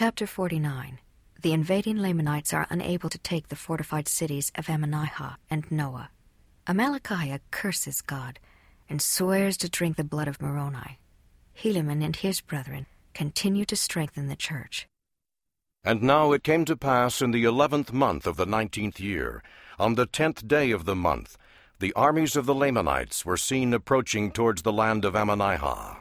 Chapter 49 The invading Lamanites are unable to take the fortified cities of Ammonihah and Noah. Amalickiah curses God and swears to drink the blood of Moroni. Helaman and his brethren continue to strengthen the church. And now it came to pass in the eleventh month of the nineteenth year, on the tenth day of the month, the armies of the Lamanites were seen approaching towards the land of Ammonihah.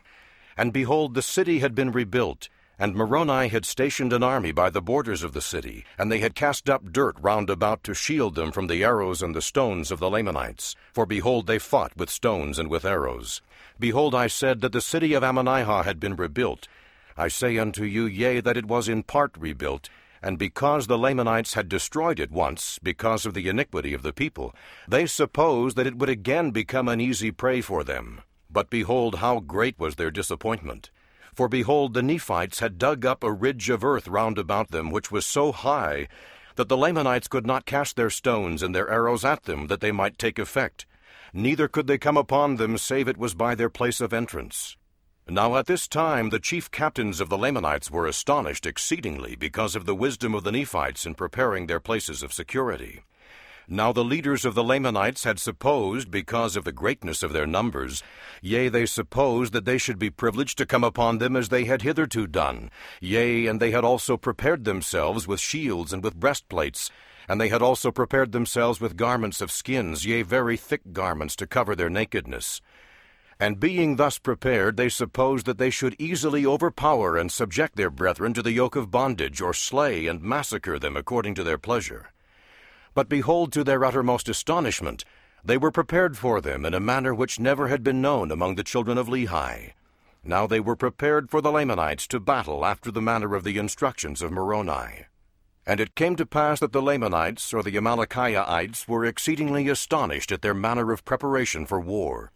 And behold, the city had been rebuilt, and Moroni had stationed an army by the borders of the city, and they had cast up dirt round about to shield them from the arrows and the stones of the Lamanites. For behold, they fought with stones and with arrows. Behold, I said that the city of Ammonihah had been rebuilt. I say unto you, yea, that it was in part rebuilt, and because the Lamanites had destroyed it once, because of the iniquity of the people, they supposed that it would again become an easy prey for them. But behold, how great was their disappointment. For behold, the Nephites had dug up a ridge of earth round about them, which was so high that the Lamanites could not cast their stones and their arrows at them, that they might take effect. Neither could they come upon them, save it was by their place of entrance. Now at this time the chief captains of the Lamanites were astonished exceedingly because of the wisdom of the Nephites in preparing their places of security. Now the leaders of the Lamanites had supposed, because of the greatness of their numbers, yea, they supposed that they should be privileged to come upon them as they had hitherto done. Yea, and they had also prepared themselves with shields and with breastplates, and they had also prepared themselves with garments of skins, yea, very thick garments to cover their nakedness. And being thus prepared, they supposed that they should easily overpower and subject their brethren to the yoke of bondage, or slay and massacre them according to their pleasure. But behold, to their uttermost astonishment, they were prepared for them in a manner which never had been known among the children of Lehi. Now they were prepared for the Lamanites to battle after the manner of the instructions of Moroni. And it came to pass that the Lamanites, or the Amalickiahites, were exceedingly astonished at their manner of preparation for war.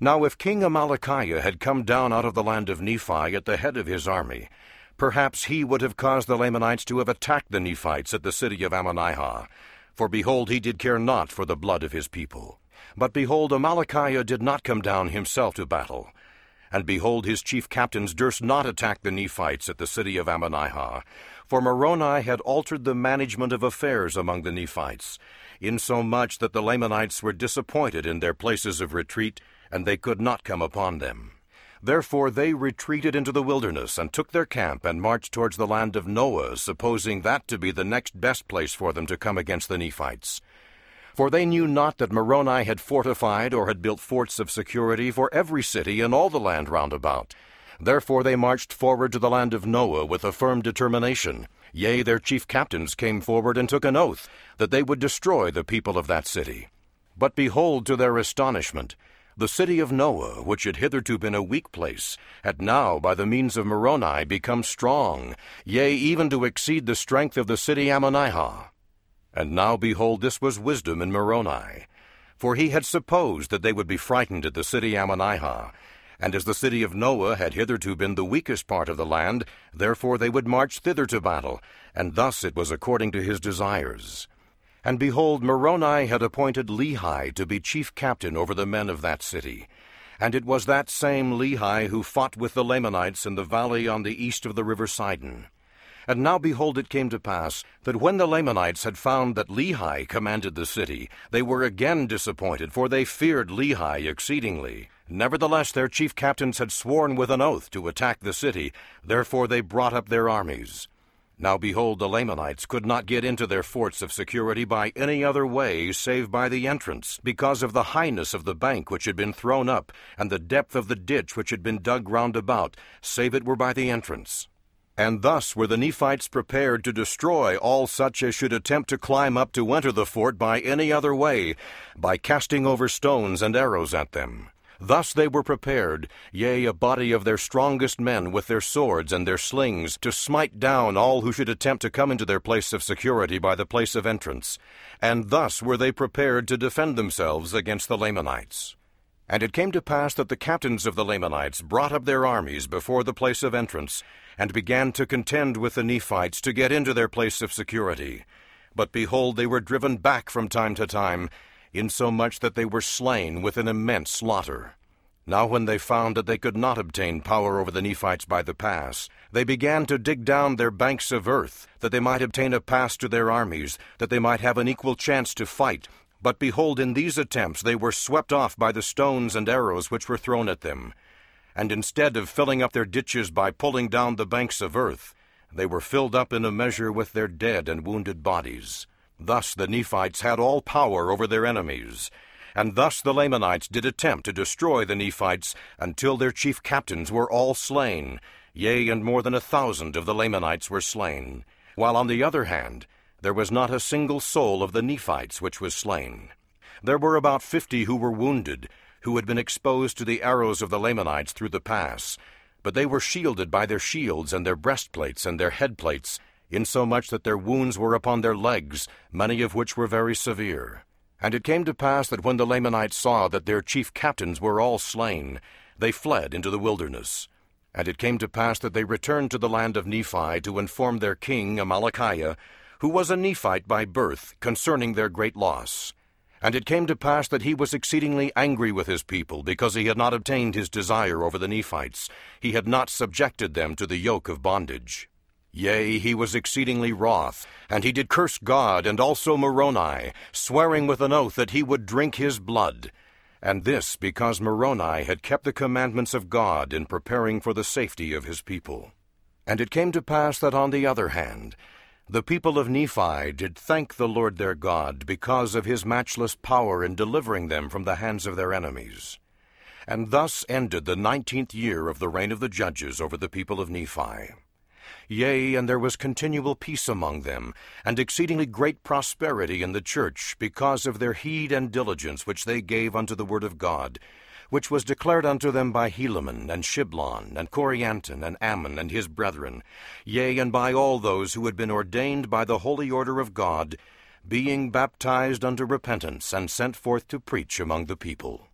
Now if King Amalickiah had come down out of the land of Nephi at the head of his army, perhaps he would have caused the Lamanites to have attacked the Nephites at the city of Ammonihah, for behold, he did care not for the blood of his people. But behold, Amalickiah did not come down himself to battle. And behold, his chief captains durst not attack the Nephites at the city of Ammonihah, for Moroni had altered the management of affairs among the Nephites, insomuch that the Lamanites were disappointed in their places of retreat, and they could not come upon them. Therefore they retreated into the wilderness, and took their camp, and marched towards the land of Noah, supposing that to be the next best place for them to come against the Nephites. For they knew not that Moroni had fortified or had built forts of security for every city in all the land round about. Therefore they marched forward to the land of Noah with a firm determination. Yea, their chief captains came forward and took an oath that they would destroy the people of that city. But behold, to their astonishment, the city of Noah, which had hitherto been a weak place, had now, by the means of Moroni, become strong, yea, even to exceed the strength of the city Ammonihah. And now, behold, this was wisdom in Moroni. For he had supposed that they would be frightened at the city Ammonihah, and as the city of Noah had hitherto been the weakest part of the land, therefore they would march thither to battle, and thus it was according to his desires. And behold, Moroni had appointed Lehi to be chief captain over the men of that city. And it was that same Lehi who fought with the Lamanites in the valley on the east of the river Sidon. And now behold, it came to pass that when the Lamanites had found that Lehi commanded the city, they were again disappointed, for they feared Lehi exceedingly. Nevertheless, their chief captains had sworn with an oath to attack the city, therefore they brought up their armies. Now behold, the Lamanites could not get into their forts of security by any other way save by the entrance, because of the highness of the bank which had been thrown up, and the depth of the ditch which had been dug round about, save it were by the entrance. And thus were the Nephites prepared to destroy all such as should attempt to climb up to enter the fort by any other way, by casting over stones and arrows at them. Thus they were prepared, yea, a body of their strongest men with their swords and their slings, to smite down all who should attempt to come into their place of security by the place of entrance. And thus were they prepared to defend themselves against the Lamanites. And it came to pass that the captains of the Lamanites brought up their armies before the place of entrance, and began to contend with the Nephites to get into their place of security. But behold, they were driven back from time to time, insomuch that they were slain with an immense slaughter. Now, when they found that they could not obtain power over the Nephites by the pass, they began to dig down their banks of earth, that they might obtain a pass to their armies, that they might have an equal chance to fight. But behold, in these attempts they were swept off by the stones and arrows which were thrown at them. And instead of filling up their ditches by pulling down the banks of earth, they were filled up in a measure with their dead and wounded bodies. Thus the Nephites had all power over their enemies. And thus the Lamanites did attempt to destroy the Nephites until their chief captains were all slain, yea, and more than a thousand of the Lamanites were slain, while on the other hand there was not a single soul of the Nephites which was slain. There were about fifty who were wounded, who had been exposed to the arrows of the Lamanites through the pass, but they were shielded by their shields and their breastplates and their headplates, insomuch that their wounds were upon their legs, many of which were very severe. And it came to pass that when the Lamanites saw that their chief captains were all slain, they fled into the wilderness. And it came to pass that they returned to the land of Nephi to inform their king Amalickiah, who was a Nephite by birth, concerning their great loss. And it came to pass that he was exceedingly angry with his people, because he had not obtained his desire over the Nephites. He had not subjected them to the yoke of bondage. Yea, he was exceedingly wroth, and he did curse God and also Moroni, swearing with an oath that he would drink his blood. And this because Moroni had kept the commandments of God in preparing for the safety of his people. And it came to pass that on the other hand, the people of Nephi did thank the Lord their God because of his matchless power in delivering them from the hands of their enemies. And thus ended the nineteenth year of the reign of the judges over the people of Nephi. Yea, and there was continual peace among them, and exceedingly great prosperity in the church, because of their heed and diligence which they gave unto the word of God, which was declared unto them by Helaman, and Shiblon, and Corianton, and Ammon, and his brethren, yea, and by all those who had been ordained by the holy order of God, being baptized unto repentance, and sent forth to preach among the people.